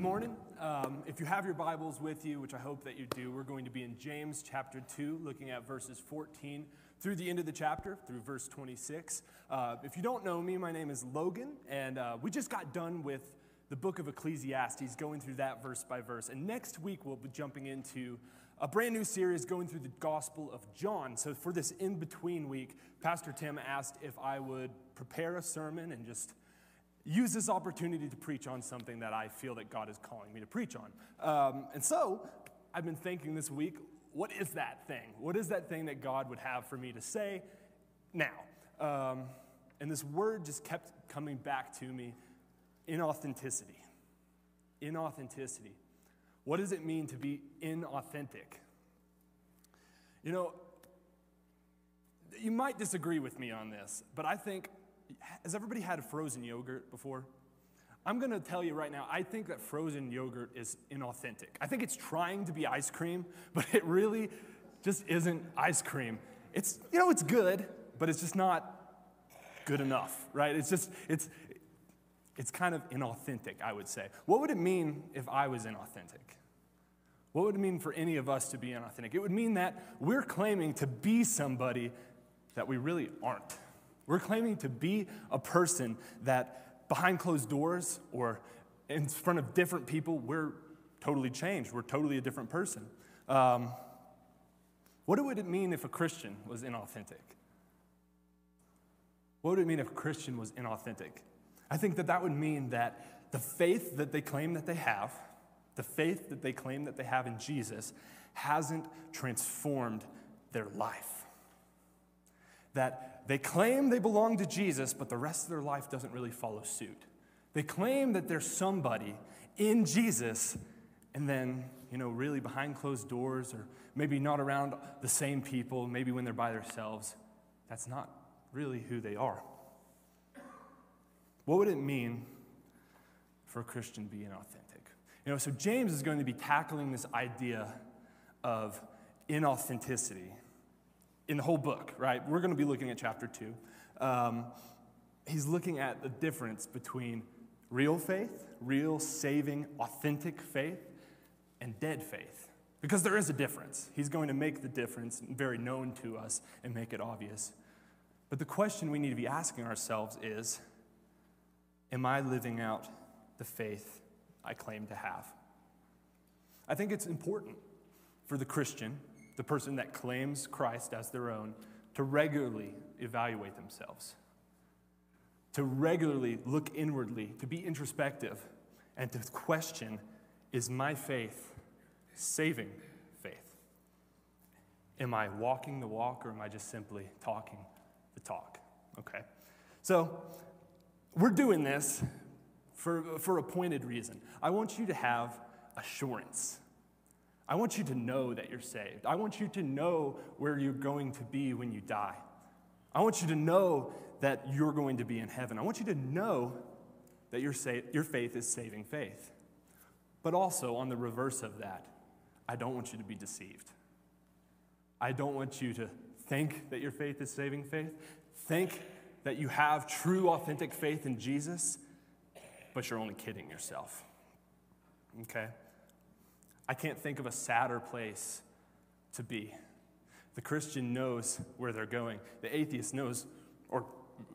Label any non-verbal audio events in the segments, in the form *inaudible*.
Good morning. Um, if you have your Bibles with you, which I hope that you do, we're going to be in James chapter 2, looking at verses 14 through the end of the chapter, through verse 26. Uh, if you don't know me, my name is Logan, and uh, we just got done with the book of Ecclesiastes, going through that verse by verse. And next week, we'll be jumping into a brand new series going through the Gospel of John. So, for this in between week, Pastor Tim asked if I would prepare a sermon and just use this opportunity to preach on something that I feel that God is calling me to preach on. Um, and so, I've been thinking this week, what is that thing? What is that thing that God would have for me to say now? Um, and this word just kept coming back to me inauthenticity. Inauthenticity. What does it mean to be inauthentic? You know, you might disagree with me on this, but I think, has everybody had frozen yogurt before? I'm going to tell you right now, I think that frozen yogurt is inauthentic. I think it's trying to be ice cream, but it really just isn't ice cream. It's, you know, it's good, but it's just not good enough, right? It's just, it's, it's kind of inauthentic, I would say. What would it mean if I was inauthentic? What would it mean for any of us to be inauthentic? It would mean that we're claiming to be somebody that we really aren't. We're claiming to be a person that behind closed doors or in front of different people, we're totally changed. We're totally a different person. Um, what would it mean if a Christian was inauthentic? What would it mean if a Christian was inauthentic? I think that that would mean that the faith that they claim that they have, the faith that they claim that they have in Jesus, hasn't transformed their life. That they claim they belong to Jesus, but the rest of their life doesn't really follow suit. They claim that they're somebody in Jesus, and then, you know, really behind closed doors, or maybe not around the same people, maybe when they're by themselves, that's not really who they are. What would it mean for a Christian to be inauthentic? You know, so James is going to be tackling this idea of inauthenticity in the whole book, right? We're going to be looking at chapter two. Um, he's looking at the difference between real faith, real saving, authentic faith, and dead faith. Because there is a difference. He's going to make the difference very known to us and make it obvious. But the question we need to be asking ourselves is Am I living out the faith I claim to have? I think it's important for the Christian, the person that claims Christ as their own, to regularly evaluate themselves, to regularly look inwardly, to be introspective, and to question is my faith saving faith? Am I walking the walk or am I just simply talking the talk? Okay. So, we're doing this for, for a pointed reason. I want you to have assurance. I want you to know that you're saved. I want you to know where you're going to be when you die. I want you to know that you're going to be in heaven. I want you to know that your, sa- your faith is saving faith. But also, on the reverse of that, I don't want you to be deceived. I don't want you to think that your faith is saving faith, think that you have true, authentic faith in Jesus, but you're only kidding yourself. Okay? I can't think of a sadder place to be. The Christian knows where they're going. The atheist knows, or,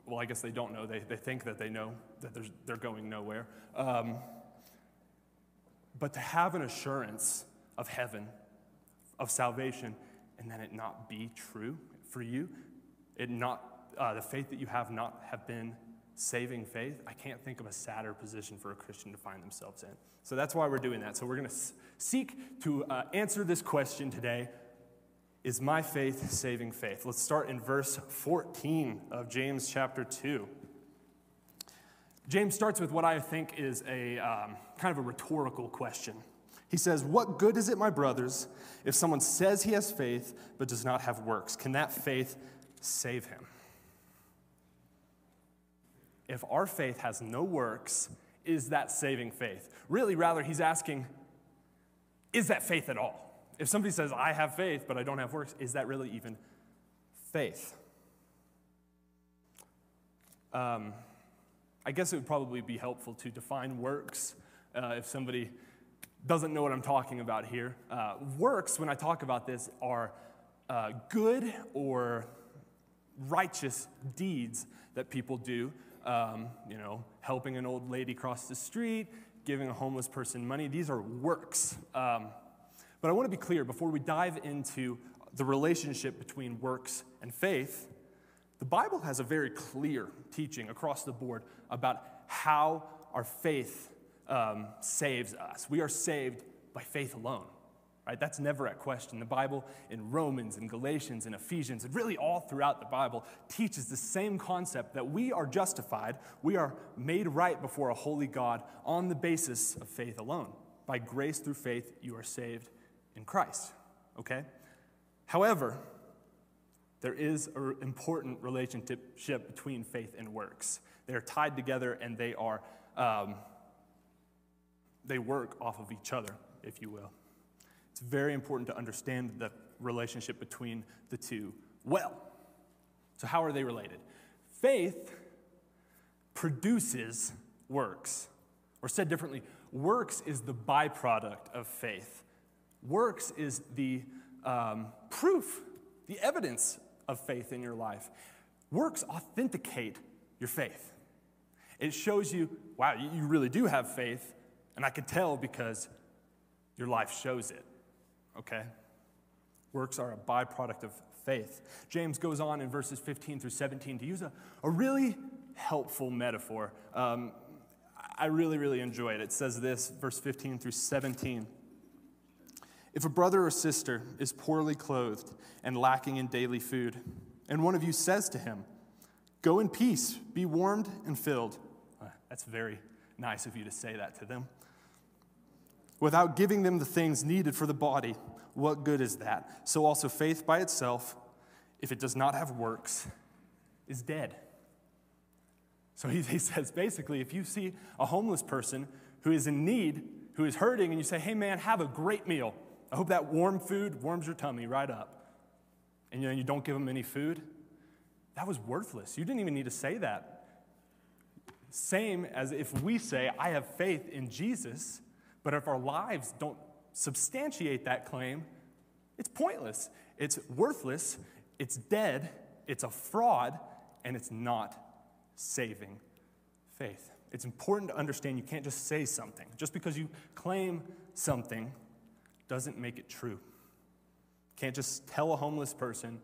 well, I guess they don't know. They, they think that they know that they're going nowhere. Um, but to have an assurance of heaven, of salvation, and then it not be true for you, it not uh, the faith that you have not have been saving faith, I can't think of a sadder position for a Christian to find themselves in. So that's why we're doing that. So we're going to seek to uh, answer this question today Is my faith saving faith? Let's start in verse 14 of James chapter 2. James starts with what I think is a um, kind of a rhetorical question. He says, What good is it, my brothers, if someone says he has faith but does not have works? Can that faith save him? If our faith has no works, is that saving faith? Really, rather, he's asking, is that faith at all? If somebody says, I have faith, but I don't have works, is that really even faith? Um, I guess it would probably be helpful to define works uh, if somebody doesn't know what I'm talking about here. Uh, works, when I talk about this, are uh, good or righteous deeds that people do. Um, you know, helping an old lady cross the street, giving a homeless person money. These are works. Um, but I want to be clear before we dive into the relationship between works and faith, the Bible has a very clear teaching across the board about how our faith um, saves us. We are saved by faith alone. Right? That's never at question. The Bible in Romans and Galatians and Ephesians, and really all throughout the Bible, teaches the same concept that we are justified, we are made right before a holy God on the basis of faith alone. By grace through faith, you are saved in Christ. Okay? However, there is an important relationship between faith and works. They are tied together and they are um, they work off of each other, if you will. It's very important to understand the relationship between the two well. So, how are they related? Faith produces works. Or said differently, works is the byproduct of faith. Works is the um, proof, the evidence of faith in your life. Works authenticate your faith. It shows you, wow, you really do have faith, and I can tell because your life shows it, okay? Works are a byproduct of faith. James goes on in verses 15 through 17 to use a, a really helpful metaphor. Um, I really, really enjoy it. It says this, verse 15 through 17. If a brother or sister is poorly clothed and lacking in daily food, and one of you says to him, Go in peace, be warmed and filled. That's very nice of you to say that to them. Without giving them the things needed for the body, what good is that? So also faith by itself, if it does not have works, is dead. So he, *laughs* he says basically, if you see a homeless person who is in need, who is hurting, and you say, Hey man, have a great meal. I hope that warm food warms your tummy right up. And you know, you don't give them any food. That was worthless. You didn't even need to say that. Same as if we say, I have faith in Jesus, but if our lives don't substantiate that claim, it's pointless. It's worthless. It's dead. It's a fraud. And it's not saving faith. It's important to understand you can't just say something. Just because you claim something doesn't make it true. You Can't just tell a homeless person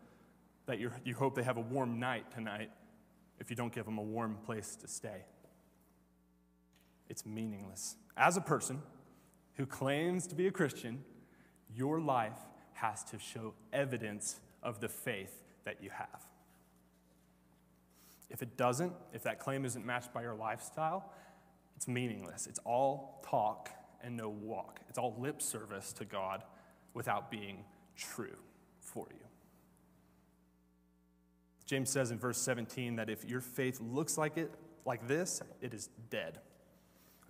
that you you hope they have a warm night tonight if you don't give them a warm place to stay. It's meaningless. As a person who claims to be a Christian, your life has to show evidence of the faith that you have. If it doesn't, if that claim isn't matched by your lifestyle, it's meaningless. It's all talk and no walk. It's all lip service to God without being true for you. James says in verse 17 that if your faith looks like it like this, it is dead.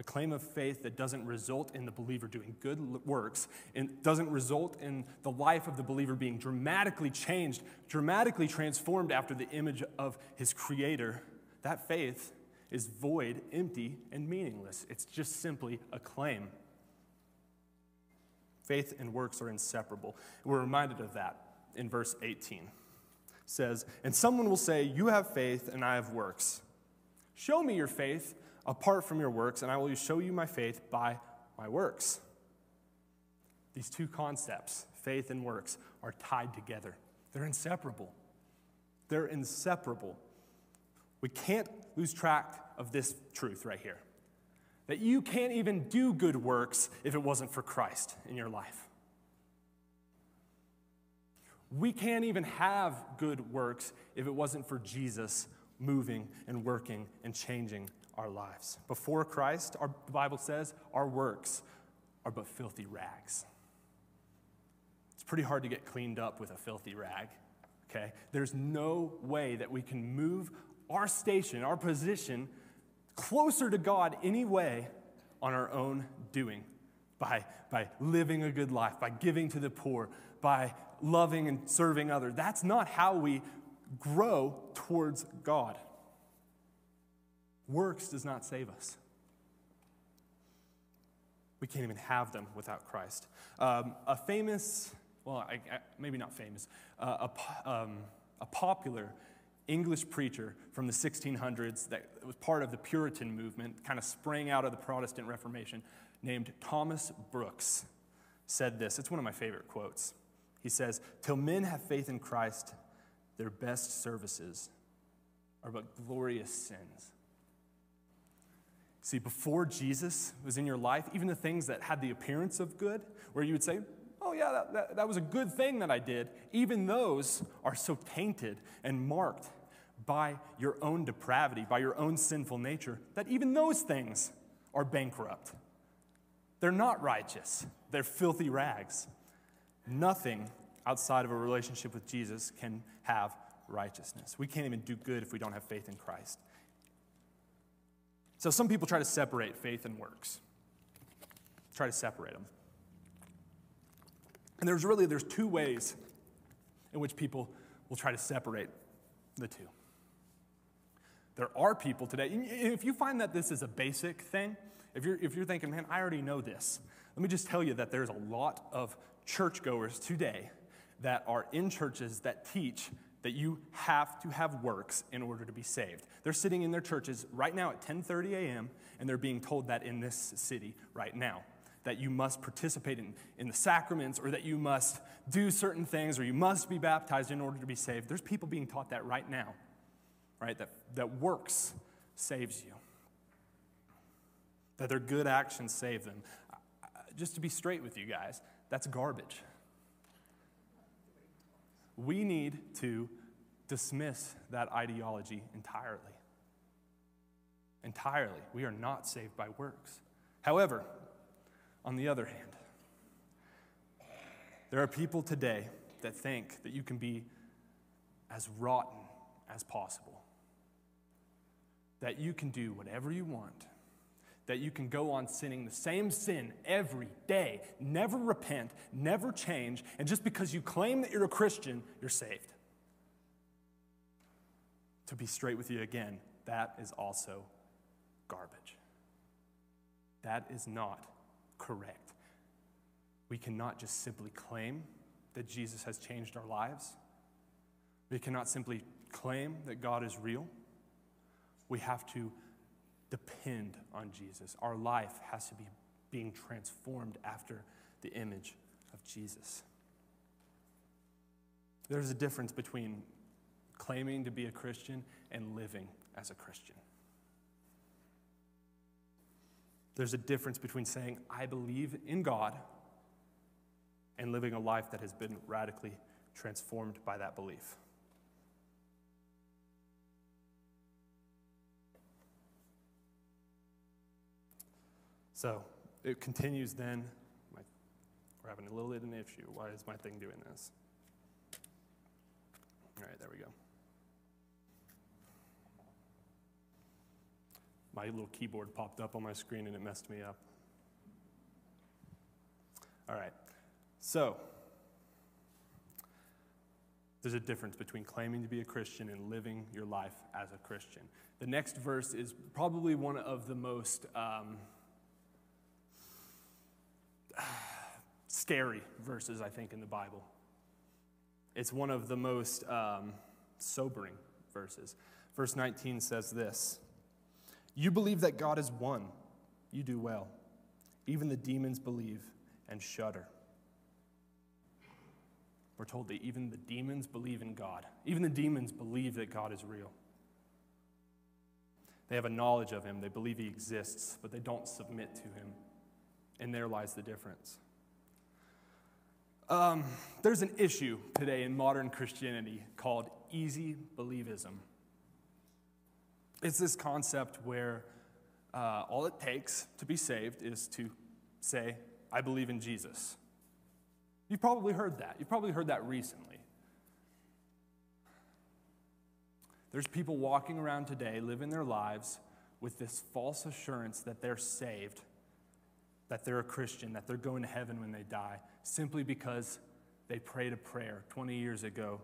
A claim of faith that doesn't result in the believer doing good works and doesn't result in the life of the believer being dramatically changed, dramatically transformed after the image of his creator, that faith is void, empty, and meaningless. It's just simply a claim. Faith and works are inseparable. We're reminded of that in verse 18. It says, And someone will say, You have faith, and I have works. Show me your faith apart from your works, and I will show you my faith by my works. These two concepts, faith and works, are tied together. They're inseparable. They're inseparable. We can't lose track of this truth right here that you can't even do good works if it wasn't for Christ in your life. We can't even have good works if it wasn't for Jesus moving and working and changing our lives. Before Christ, our Bible says, our works are but filthy rags. It's pretty hard to get cleaned up with a filthy rag, okay? There's no way that we can move our station, our position closer to God any way on our own doing by, by living a good life, by giving to the poor, by loving and serving others. That's not how we grow towards God. Works does not save us. We can't even have them without Christ. Um, a famous, well, I, I, maybe not famous, uh, a, um, a popular English preacher from the 1600s that was part of the Puritan movement, kind of sprang out of the Protestant Reformation, named Thomas Brooks, said this. It's one of my favorite quotes. He says, Till men have faith in Christ, their best services are but glorious sins. See, before Jesus was in your life, even the things that had the appearance of good, where you would say, oh, yeah, that, that, that was a good thing that I did, even those are so tainted and marked by your own depravity, by your own sinful nature, that even those things are bankrupt. They're not righteous, they're filthy rags. Nothing outside of a relationship with Jesus can have righteousness. We can't even do good if we don't have faith in Christ. So some people try to separate faith and works. Try to separate them. And there's really there's two ways in which people will try to separate the two. There are people today, if you find that this is a basic thing, if you're, if you're thinking, man, I already know this, let me just tell you that there's a lot of churchgoers today that are in churches that teach that you have to have works in order to be saved. They're sitting in their churches right now at 10:30 a.m. and they're being told that in this city right now that you must participate in, in the sacraments or that you must do certain things or you must be baptized in order to be saved. There's people being taught that right now, right? That, that works saves you, that their good actions save them. Just to be straight with you guys, that's garbage we need to dismiss that ideology entirely. Entirely. We are not saved by works. However, on the other hand, there are people today that think that you can be as rotten as possible, that you can do whatever you want that you can go on sinning the same sin every day, never repent, never change, and just because you claim that you're a Christian, you're saved. To be straight with you again, that is also garbage. That is not correct. We cannot just simply claim that Jesus has changed our lives. We cannot simply claim that God is real. We have to depend on Jesus. Our life has to be being transformed after the image of Jesus. There's a difference between claiming to be a Christian and living as a Christian. There's a difference between saying, I believe in God, and living a life that has been radically transformed by that belief. So it continues then. My, we're having a little bit of an issue. Why is my thing doing this? All right, there we go. My little keyboard popped up on my screen and it messed me up. All right, so there's a difference between claiming to be a Christian and living your life as a Christian. The next verse is probably one of the most. Um, *sighs* scary verses, I think, in the Bible. It's one of the most um, sobering verses. Verse 19 says this You believe that God is one, you do well. Even the demons believe and shudder. We're told that even the demons believe in God. Even the demons believe that God is real. They have a knowledge of Him, they believe He exists, but they don't submit to Him. And there lies the difference. Um, there's an issue today in modern Christianity called easy believism. It's this concept where uh, all it takes to be saved is to say, I believe in Jesus. You've probably heard that. You've probably heard that recently. There's people walking around today living their lives with this false assurance that they're saved that they're a Christian, that they're going to heaven when they die, simply because they prayed a prayer 20 years ago,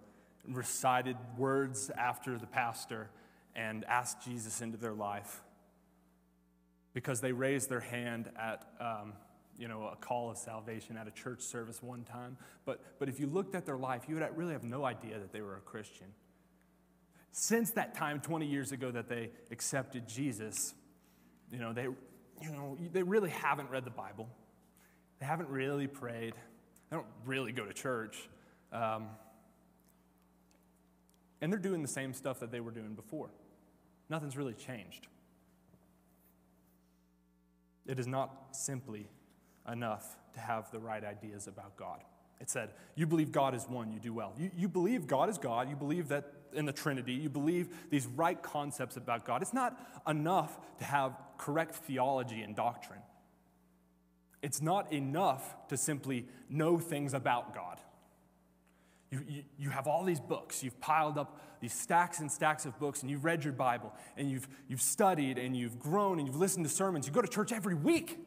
recited words after the pastor, and asked Jesus into their life. Because they raised their hand at um, you know, a call of salvation at a church service one time. But, but if you looked at their life, you would really have no idea that they were a Christian. Since that time, 20 years ago, that they accepted Jesus, you know, they, you know, they really haven't read the Bible. They haven't really prayed. They don't really go to church. Um, and they're doing the same stuff that they were doing before. Nothing's really changed. It is not simply enough to have the right ideas about God. It said, You believe God is one, you do well. You, you believe God is God, you believe that in the Trinity, you believe these right concepts about God. It's not enough to have correct theology and doctrine. It's not enough to simply know things about God. You, you, you, have all these books. You've piled up these stacks and stacks of books, and you've read your Bible, and you've, you've studied, and you've grown, and you've listened to sermons. You go to church every week.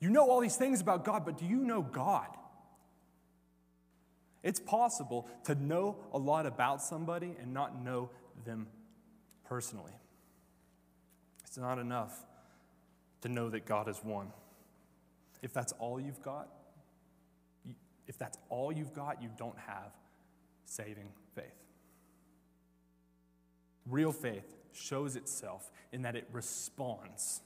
You know all these things about God, but do you know God? It's possible to know a lot about somebody and not know them personally. It's not enough to know that God is one. If that's all you've got, if that's all you've got, you don't have saving faith. Real faith shows itself in that it responds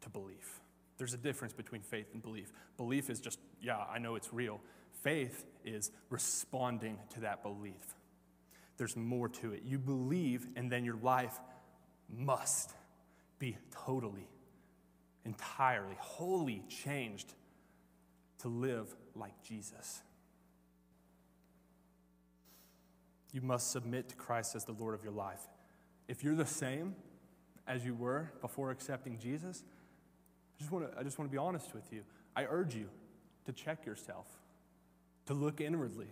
to belief. There's a difference between faith and belief. Belief is just, yeah, I know it's real. Faith is responding to that belief. There's more to it. You believe, and then your life must be totally, entirely, wholly changed to live like Jesus. You must submit to Christ as the Lord of your life. If you're the same as you were before accepting Jesus, I just want to, I just want to be honest with you. I urge you to check yourself, to look inwardly.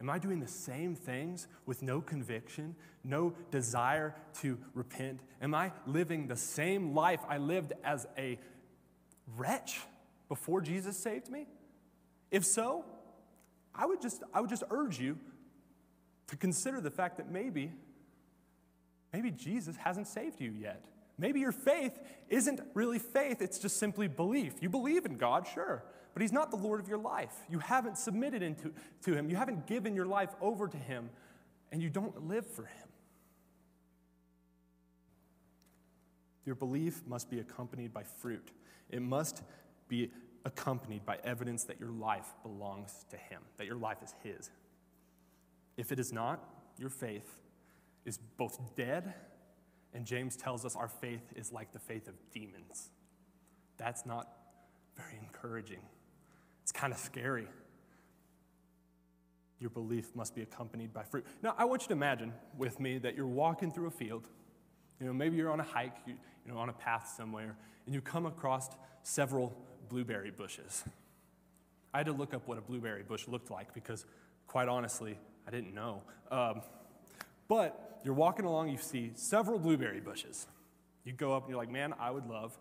Am I doing the same things with no conviction, no desire to repent? Am I living the same life I lived as a wretch before Jesus saved me? If so, I would just, I would just urge you to consider the fact that maybe, maybe Jesus hasn't saved you yet. Maybe your faith isn't really faith, it's just simply belief. You believe in God, sure, but He's not the Lord of your life. You haven't submitted into, to Him, you haven't given your life over to Him, and you don't live for Him. Your belief must be accompanied by fruit. It must be accompanied by evidence that your life belongs to Him, that your life is His. If it is not, your faith is both dead, and James tells us our faith is like the faith of demons. That's not very encouraging. It's kind of scary. Your belief must be accompanied by fruit. Now, I want you to imagine with me that you're walking through a field. You know, maybe you're on a hike, you, you know, on a path somewhere, and you come across several blueberry bushes. I had to look up what a blueberry bush looked like because, quite honestly, I didn't know. Um, but you're walking along, you see several blueberry bushes. You go up and you're like, man, I would love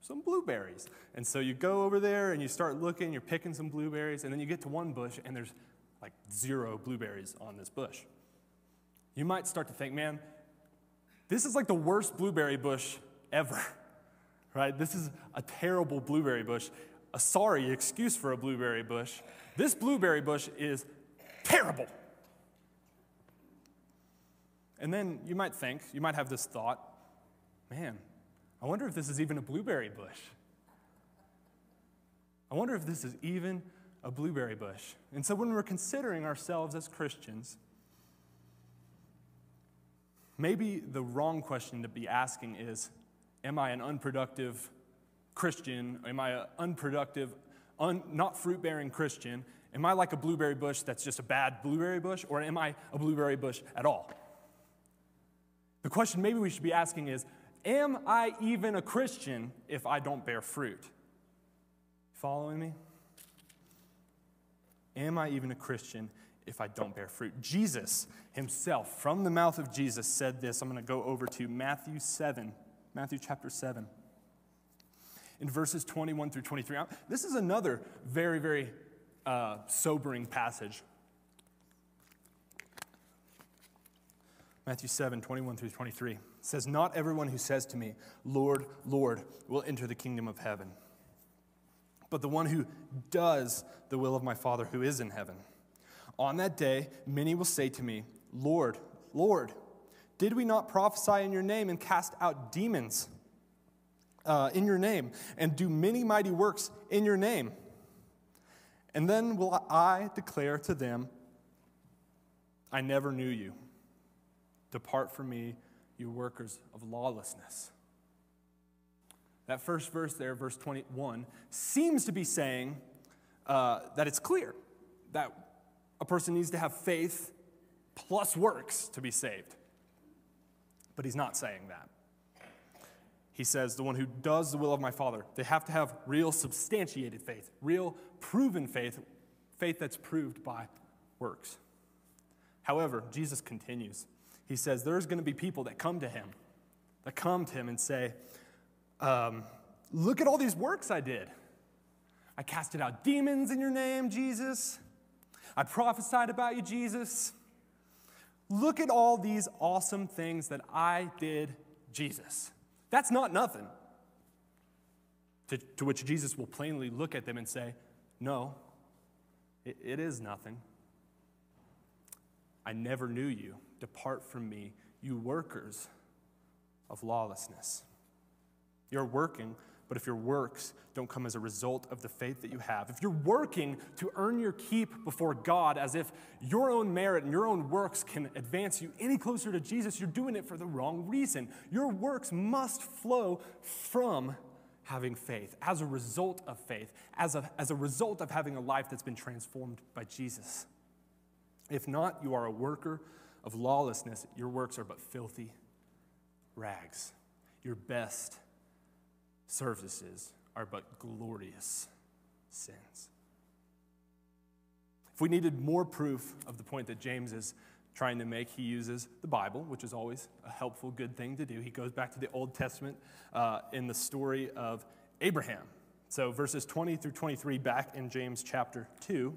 some blueberries. And so you go over there and you start looking, you're picking some blueberries, and then you get to one bush and there's like zero blueberries on this bush. You might start to think, man, this is like the worst blueberry bush ever *laughs* right? This is a terrible blueberry bush, a sorry excuse for a blueberry bush. This blueberry bush is terrible. And then you might think, you might have this thought, man, I wonder if this is even a blueberry bush. I wonder if this is even a blueberry bush. And so when we're considering ourselves as Christians, maybe the wrong question to be asking is Am I an unproductive Christian? Am I an unproductive, un, not fruit bearing Christian? Am I like a blueberry bush that's just a bad blueberry bush, or am I a blueberry bush at all? The question maybe we should be asking is Am I even a Christian if I don't bear fruit? Following me? Am I even a Christian if I don't bear fruit? Jesus himself, from the mouth of Jesus, said this. I'm going to go over to Matthew 7. Matthew chapter 7. In verses 21 through 23. This is another very, very uh, sobering passage. Matthew 7, 21 through 23 says, Not everyone who says to me, Lord, Lord, will enter the kingdom of heaven, but the one who does the will of my Father who is in heaven. On that day, many will say to me, Lord, Lord, did we not prophesy in your name and cast out demons uh, in your name and do many mighty works in your name? And then will I declare to them, I never knew you. Depart from me, you workers of lawlessness. That first verse there, verse 21, seems to be saying uh, that it's clear that a person needs to have faith plus works to be saved. But he's not saying that. He says, the one who does the will of my Father, they have to have real substantiated faith, real proven faith, faith that's proved by works. However, Jesus continues. He says, there's going to be people that come to him, that come to him and say, um, Look at all these works I did. I casted out demons in your name, Jesus. I prophesied about you, Jesus. Look at all these awesome things that I did, Jesus. That's not nothing. To, to which Jesus will plainly look at them and say, No, it, it is nothing. I never knew you. Depart from me, you workers of lawlessness. You're working, but if your works don't come as a result of the faith that you have, if you're working to earn your keep before God as if your own merit and your own works can advance you any closer to Jesus, you're doing it for the wrong reason. Your works must flow from having faith, as a result of faith, as a, as a result of having a life that's been transformed by Jesus. If not, you are a worker of lawlessness. Your works are but filthy rags. Your best services are but glorious sins. If we needed more proof of the point that James is trying to make, he uses the Bible, which is always a helpful, good thing to do. He goes back to the Old Testament uh, in the story of Abraham. So, verses 20 through 23, back in James chapter 2,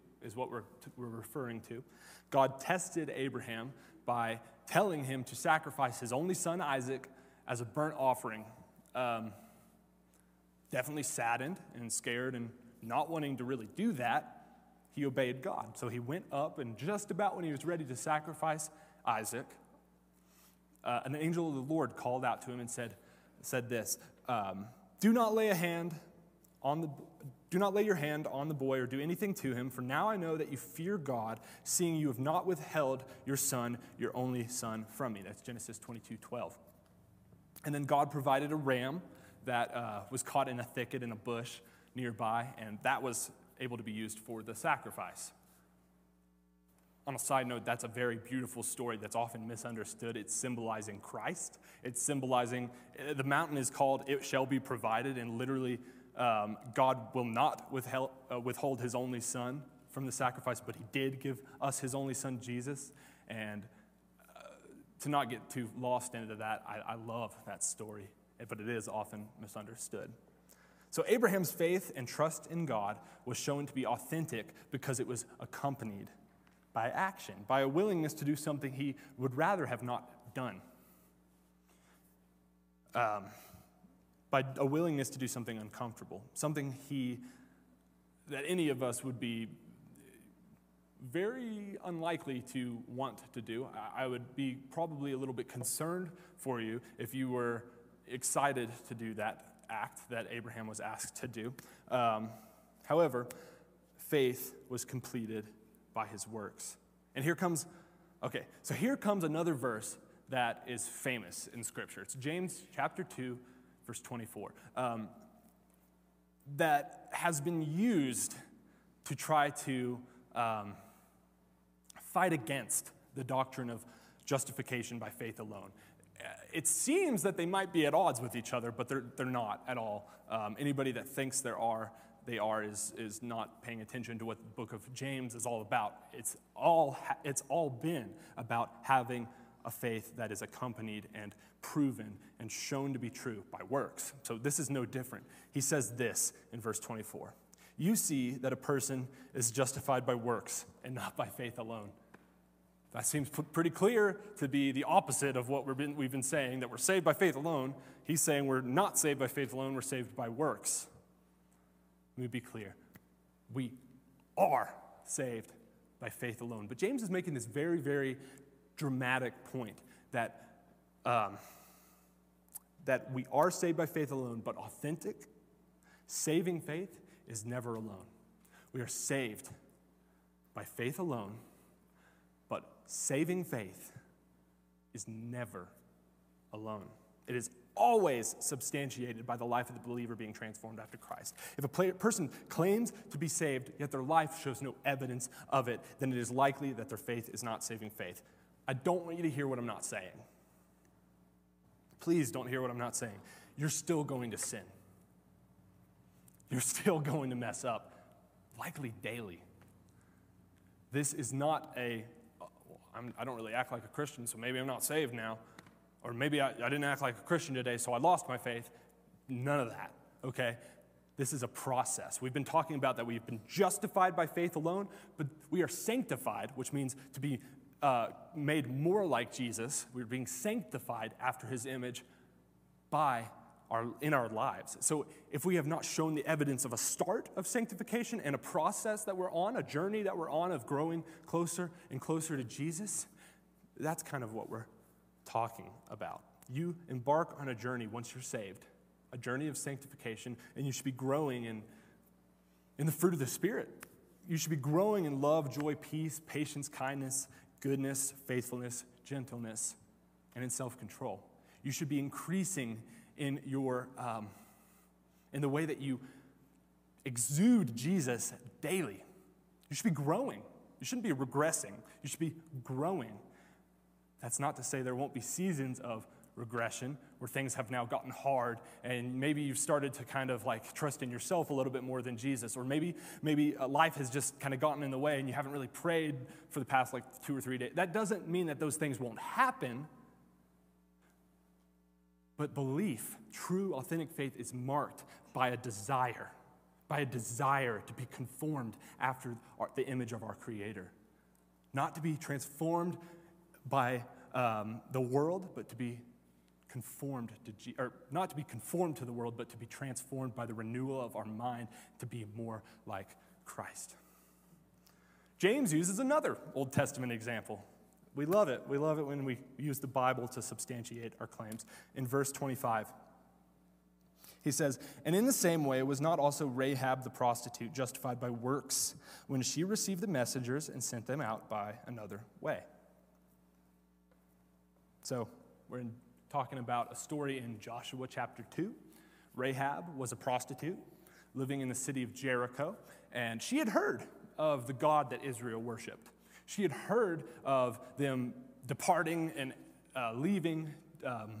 is what we're, we're referring to. God tested Abraham by telling him to sacrifice his only son Isaac as a burnt offering. Um, definitely saddened and scared and not wanting to really do that, he obeyed God. So he went up, and just about when he was ready to sacrifice Isaac, uh, an angel of the Lord called out to him and said, said this um, Do not lay a hand on the do not lay your hand on the boy or do anything to him, for now I know that you fear God, seeing you have not withheld your son, your only son, from me. That's Genesis 22 12. And then God provided a ram that uh, was caught in a thicket in a bush nearby, and that was able to be used for the sacrifice. On a side note, that's a very beautiful story that's often misunderstood. It's symbolizing Christ. It's symbolizing, uh, the mountain is called It Shall Be Provided, and literally, um, God will not withheld, uh, withhold his only son from the sacrifice, but he did give us his only son, Jesus. And uh, to not get too lost into that, I, I love that story, but it is often misunderstood. So, Abraham's faith and trust in God was shown to be authentic because it was accompanied by action, by a willingness to do something he would rather have not done. Um, by a willingness to do something uncomfortable, something he, that any of us would be very unlikely to want to do. I would be probably a little bit concerned for you if you were excited to do that act that Abraham was asked to do. Um, however, faith was completed by his works. And here comes, okay, so here comes another verse that is famous in Scripture. It's James chapter 2, verse 24, um, that has been used to try to um, fight against the doctrine of justification by faith alone. it seems that they might be at odds with each other, but they're, they're not at all. Um, anybody that thinks there are, they are, is, is not paying attention to what the book of James is all about. It's all, it's all been about having a faith that is accompanied and proven and shown to be true by works. So this is no different. He says this in verse 24 You see that a person is justified by works and not by faith alone. That seems pretty clear to be the opposite of what we've been, we've been saying, that we're saved by faith alone. He's saying we're not saved by faith alone, we're saved by works. Let me be clear. We are saved by faith alone. But James is making this very, very dramatic point that, um, that we are saved by faith alone, but authentic, saving faith is never alone. We are saved by faith alone but Saving faith is never alone. It is always substantiated by the life of the believer being transformed after Christ. If a person claims to be saved, yet their life shows no evidence of it, then it is likely that their faith is not saving faith. I don't want you to hear what I'm not saying. Please don't hear what I'm not saying. You're still going to sin. You're still *laughs* going to mess up, likely daily. This is not a uh, I'm, I do not really act like a Christian, so maybe I'm not saved now. Or maybe I, I didn't act like a Christian today, so I lost my faith. None of that, okay? This is a process. We've been talking about that we've been justified by faith alone, but we are sanctified, which means to be uh, made more like Jesus. We're being sanctified after his image by our, in our lives. So if we have not shown the evidence of a start of sanctification and a process that we're on, a journey that we're on of growing closer and closer to Jesus, that's kind of what we're talking about. You embark on a journey once you're saved, a journey of sanctification, and you should be growing in, in the fruit of the Spirit. You should be growing in love, joy, peace, patience, kindness, goodness, faithfulness, gentleness, and in self control. You should be increasing in your um, in the way that you exude Jesus daily. You should be growing. You shouldn't be regressing. You should be growing. That's not to say there won't be seasons of regression where things have now gotten hard and maybe you've started to kind of like trust in yourself a little bit more than Jesus or maybe maybe uh, life has just kind of gotten in the way and you haven't really prayed for the past like 2 or 3 days. That doesn't mean that those things won't happen. But belief, true, authentic faith, is marked by a desire, by a desire to be conformed after the image of our Creator. Not to be transformed by um, the world, but to be conformed to, G- or not to be conformed to the world, but to be transformed by the renewal of our mind to be more like Christ. James uses another Old Testament example we love it. We love it when we use the Bible to substantiate our claims. In verse 25, he says, And in the same way, was not also Rahab the prostitute justified by works when she received the messengers and sent them out by another way? So, we're in, talking about a story in Joshua chapter 2. Rahab was a prostitute living in the city of Jericho, and she had heard of the God that Israel worshiped. She had heard of them departing and uh, leaving um,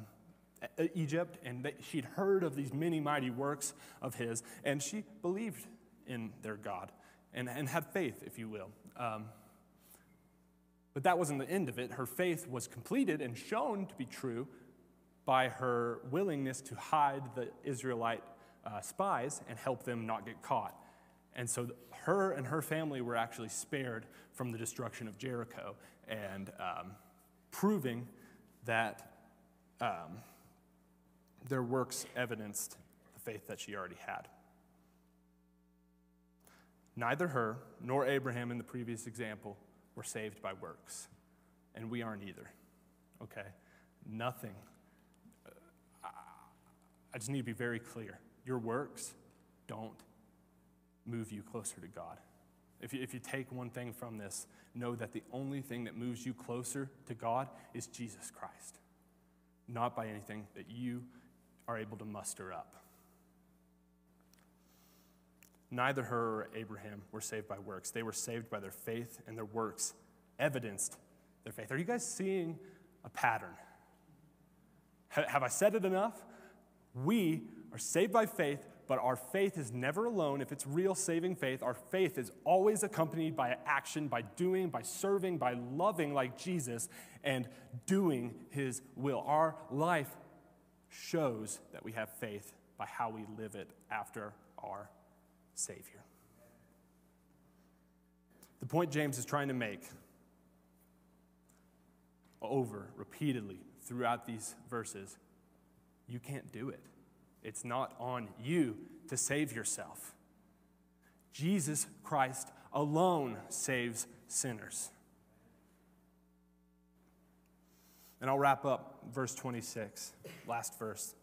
Egypt, and she'd heard of these many mighty works of his, and she believed in their God and, and had faith, if you will. Um, but that wasn't the end of it. Her faith was completed and shown to be true by her willingness to hide the Israelite uh, spies and help them not get caught. And so her and her family were actually spared from the destruction of Jericho and um, proving that um, their works evidenced the faith that she already had. Neither her nor Abraham in the previous example were saved by works, and we aren't either. Okay? Nothing. I just need to be very clear. Your works don't move you closer to God. If you, if you take one thing from this, know that the only thing that moves you closer to God is Jesus Christ, not by anything that you are able to muster up. Neither her or Abraham were saved by works. They were saved by their faith, and their works evidenced their faith. Are you guys seeing a pattern? have I said it enough? We are saved by faith, but our faith is never alone. If it's real saving faith, our faith is always accompanied by action, by doing, by serving, by loving like Jesus, and doing his will. Our life shows that we have faith by how we live it after our Savior. The point James is trying to make over repeatedly throughout these verses you can't do it. It's not on you to save yourself. Jesus Christ alone saves sinners. And I'll wrap up verse 26, last verse.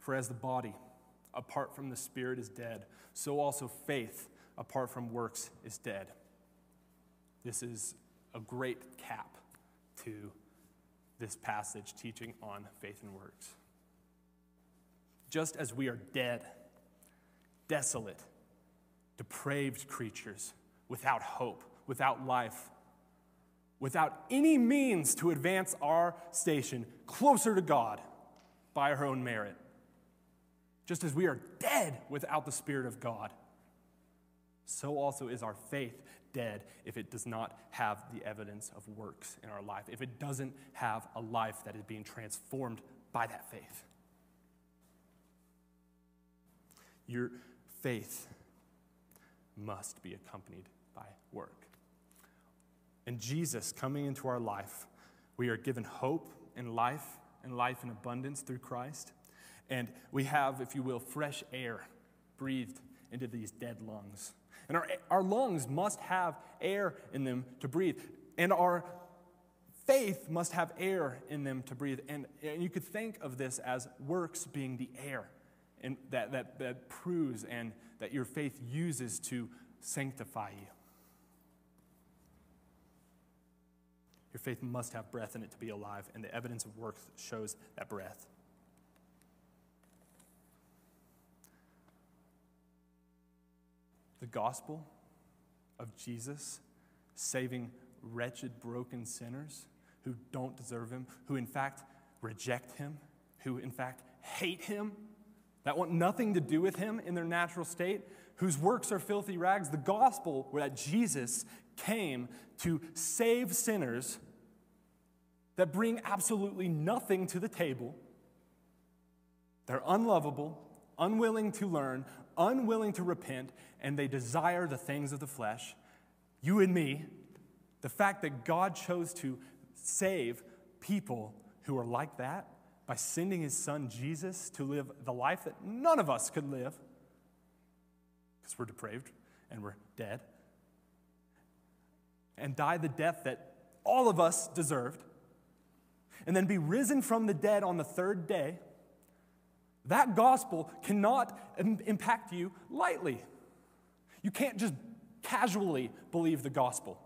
For as the body, apart from the Spirit, is dead, so also faith, apart from works, is dead. This is a great cap to this passage teaching on faith and works. Just as we are dead, desolate, depraved creatures without hope, without life, without any means to advance our station closer to God by our own merit, just as we are dead without the Spirit of God, so also is our faith dead if it does not have the evidence of works in our life, if it doesn't have a life that is being transformed by that faith. Your faith must be accompanied by work. And Jesus coming into our life, we are given hope and life and life in abundance through Christ. And we have, if you will, fresh air breathed into these dead lungs. And our, our lungs must have air in them to breathe. And our faith must have air in them to breathe. And, and you could think of this as works being the air and that, that, that proves and that your faith uses to sanctify you. Your faith must have breath in it to be alive, and the evidence of works shows that breath. The gospel of Jesus saving wretched, broken sinners who don't deserve him, who in fact reject him, who in fact hate him, that want nothing to do with him in their natural state, whose works are filthy rags. The gospel where that Jesus came to save sinners that bring absolutely nothing to the table. They're unlovable, unwilling to learn, unwilling to repent, and they desire the things of the flesh. You and me, the fact that God chose to save people who are like that by sending his son Jesus to live the life that none of us could live because we're depraved and we're dead, and die the death that all of us deserved, and then be risen from the dead on the third day that gospel cannot Im- impact you lightly. You can't just casually believe the gospel.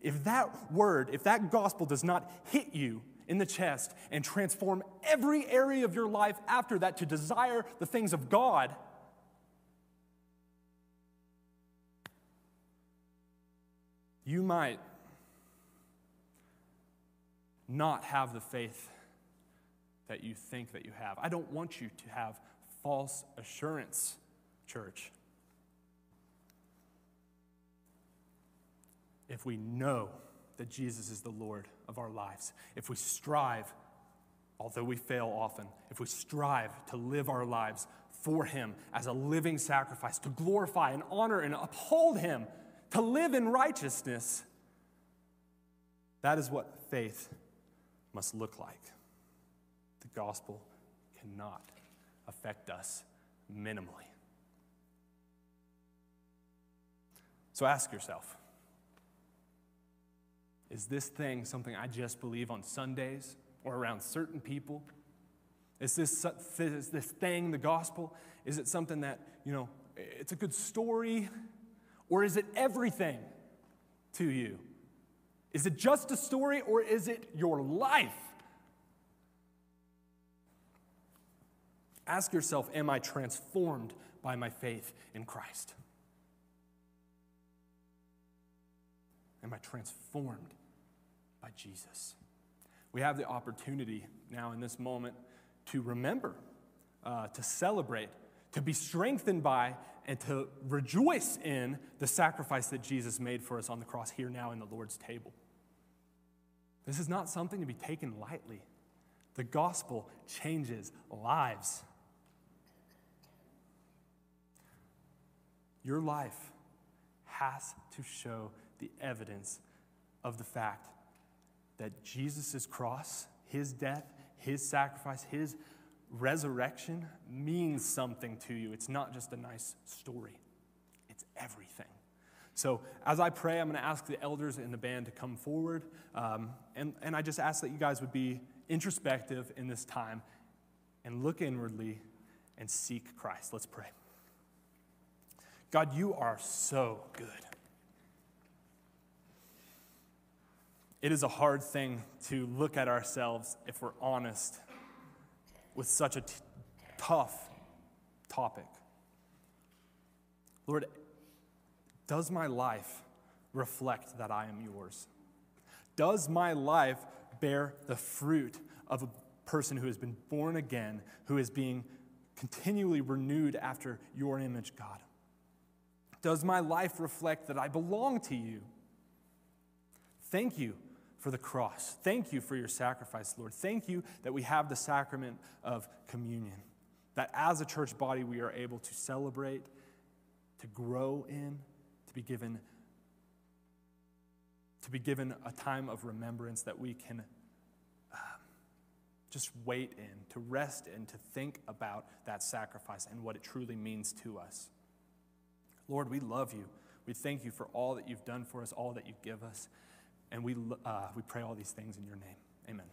If that word, if that gospel does not hit you in the chest and transform every area of your life after that to desire the things of God, you might not have the faith that you think that you have. I don't want you to have false assurance, church. If we know that Jesus is the Lord of our lives, if we strive, although we fail often, if we strive to live our lives for Him as a living sacrifice, to glorify and honor and uphold Him, to live in righteousness, that is what faith must look like gospel cannot affect us minimally. So ask yourself is this thing something I just believe on Sundays or around certain people? Is this, is this thing the gospel? Is it something that, you know, it's a good story? Or is it everything to you? Is it just a story or is it your life? Ask yourself Am I transformed by my faith in Christ? Am I transformed by Jesus. We have the opportunity now in this moment to remember, uh, to celebrate, to be strengthened by, and to rejoice in the sacrifice that Jesus made for us on the cross here now in the Lord's table. This is not something to be taken lightly. The gospel changes lives. Your life has to show the evidence of the fact that Jesus' cross, his death, his sacrifice, his resurrection means something to you. It's not just a nice story, it's everything. So, as I pray, I'm going to ask the elders in the band to come forward. Um, and, and I just ask that you guys would be introspective in this time and look inwardly and seek Christ. Let's pray. God, you are so good. It is a hard thing to look at ourselves, if we're honest, with such a t- tough topic. Lord, does my life reflect that I am yours? Does my life bear the fruit of a person who has been born again, who is being continually renewed after your image, God? Does my life reflect that I belong to you? Thank you for the cross. Thank you for your sacrifice, Lord. Thank you that we have the sacrament of communion, that as a church body we are able to celebrate, to grow in, to be given to be given a time of remembrance that we can uh, just wait in, to rest in, to think about that sacrifice and what it truly means to us. Lord, we love you. We thank you for all that you've done for us, all that you give us. And we, uh, we pray all these things in your name. Amen.